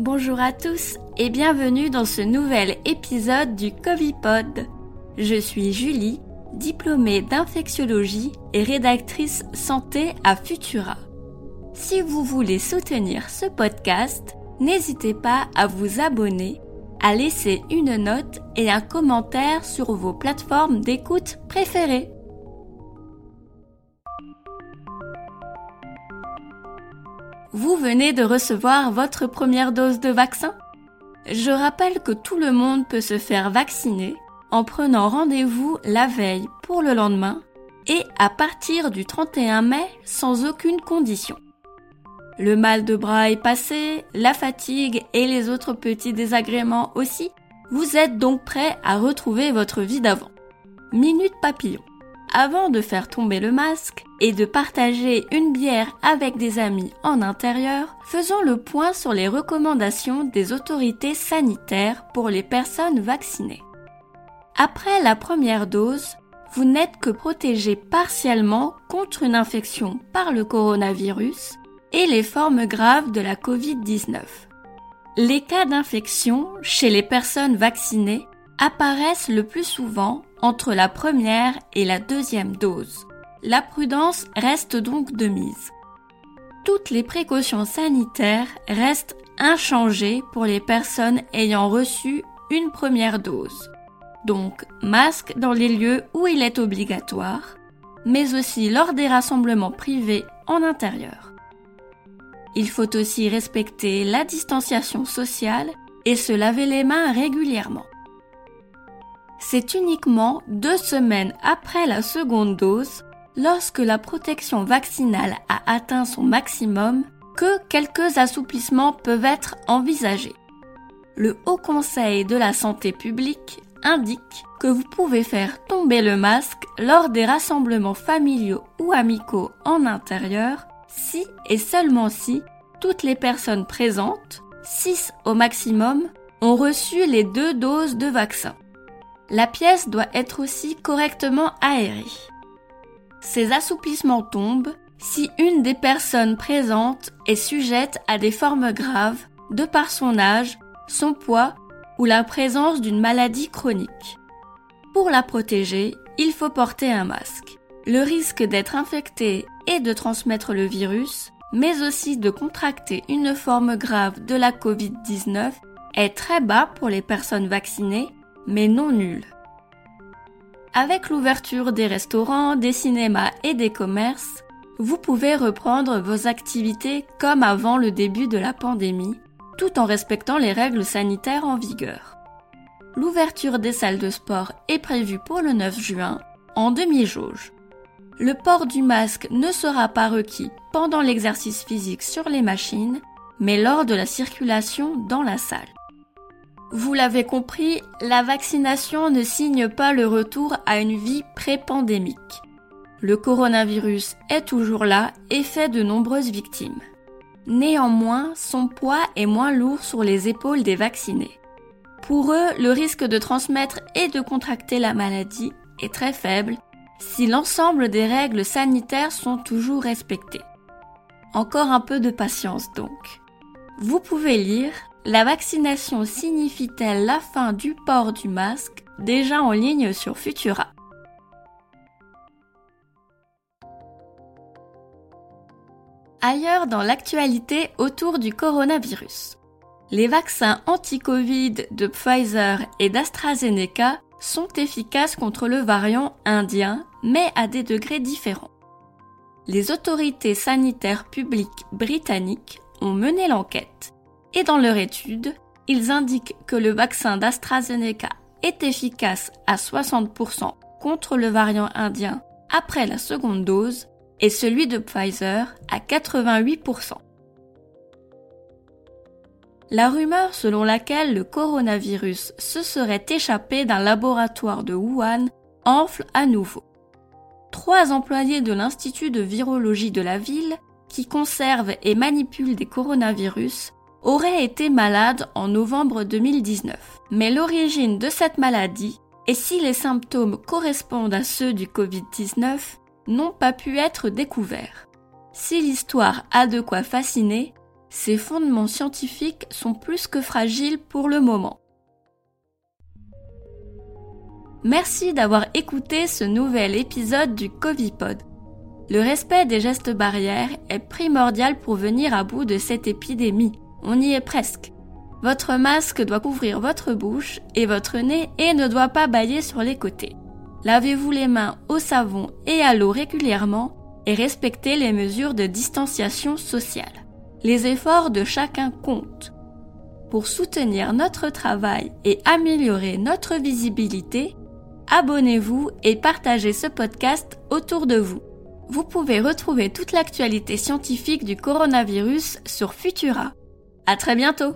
Bonjour à tous et bienvenue dans ce nouvel épisode du Covipod. Je suis Julie, diplômée d'infectiologie et rédactrice santé à Futura. Si vous voulez soutenir ce podcast, n'hésitez pas à vous abonner, à laisser une note et un commentaire sur vos plateformes d'écoute préférées. Vous venez de recevoir votre première dose de vaccin? Je rappelle que tout le monde peut se faire vacciner en prenant rendez-vous la veille pour le lendemain et à partir du 31 mai sans aucune condition. Le mal de bras est passé, la fatigue et les autres petits désagréments aussi. Vous êtes donc prêt à retrouver votre vie d'avant. Minute papillon. Avant de faire tomber le masque et de partager une bière avec des amis en intérieur, faisons le point sur les recommandations des autorités sanitaires pour les personnes vaccinées. Après la première dose, vous n'êtes que protégé partiellement contre une infection par le coronavirus et les formes graves de la Covid-19. Les cas d'infection chez les personnes vaccinées apparaissent le plus souvent entre la première et la deuxième dose. La prudence reste donc de mise. Toutes les précautions sanitaires restent inchangées pour les personnes ayant reçu une première dose. Donc masque dans les lieux où il est obligatoire, mais aussi lors des rassemblements privés en intérieur. Il faut aussi respecter la distanciation sociale et se laver les mains régulièrement c'est uniquement deux semaines après la seconde dose, lorsque la protection vaccinale a atteint son maximum, que quelques assouplissements peuvent être envisagés. Le Haut Conseil de la santé publique indique que vous pouvez faire tomber le masque lors des rassemblements familiaux ou amicaux en intérieur si et seulement si toutes les personnes présentes, 6 au maximum, ont reçu les deux doses de vaccin la pièce doit être aussi correctement aérée. Ces assouplissements tombent si une des personnes présentes est sujette à des formes graves de par son âge, son poids ou la présence d'une maladie chronique. Pour la protéger, il faut porter un masque. Le risque d'être infecté et de transmettre le virus, mais aussi de contracter une forme grave de la Covid-19 est très bas pour les personnes vaccinées mais non nul. Avec l'ouverture des restaurants, des cinémas et des commerces, vous pouvez reprendre vos activités comme avant le début de la pandémie, tout en respectant les règles sanitaires en vigueur. L'ouverture des salles de sport est prévue pour le 9 juin, en demi-jauge. Le port du masque ne sera pas requis pendant l'exercice physique sur les machines, mais lors de la circulation dans la salle. Vous l'avez compris, la vaccination ne signe pas le retour à une vie pré-pandémique. Le coronavirus est toujours là et fait de nombreuses victimes. Néanmoins, son poids est moins lourd sur les épaules des vaccinés. Pour eux, le risque de transmettre et de contracter la maladie est très faible si l'ensemble des règles sanitaires sont toujours respectées. Encore un peu de patience donc. Vous pouvez lire la vaccination signifie-t-elle la fin du port du masque déjà en ligne sur Futura? Ailleurs dans l'actualité autour du coronavirus. Les vaccins anti-Covid de Pfizer et d'AstraZeneca sont efficaces contre le variant indien, mais à des degrés différents. Les autorités sanitaires publiques britanniques ont mené l'enquête et dans leur étude, ils indiquent que le vaccin d'AstraZeneca est efficace à 60% contre le variant indien après la seconde dose et celui de Pfizer à 88%. La rumeur selon laquelle le coronavirus se serait échappé d'un laboratoire de Wuhan enfle à nouveau. Trois employés de l'Institut de virologie de la ville, qui conservent et manipulent des coronavirus, aurait été malade en novembre 2019. Mais l'origine de cette maladie et si les symptômes correspondent à ceux du Covid-19 n'ont pas pu être découverts. Si l'histoire a de quoi fasciner, Ces fondements scientifiques sont plus que fragiles pour le moment. Merci d'avoir écouté ce nouvel épisode du Covipod. Le respect des gestes barrières est primordial pour venir à bout de cette épidémie. On y est presque. Votre masque doit couvrir votre bouche et votre nez et ne doit pas bailler sur les côtés. Lavez-vous les mains au savon et à l'eau régulièrement et respectez les mesures de distanciation sociale. Les efforts de chacun comptent. Pour soutenir notre travail et améliorer notre visibilité, abonnez-vous et partagez ce podcast autour de vous. Vous pouvez retrouver toute l'actualité scientifique du coronavirus sur Futura. À très bientôt!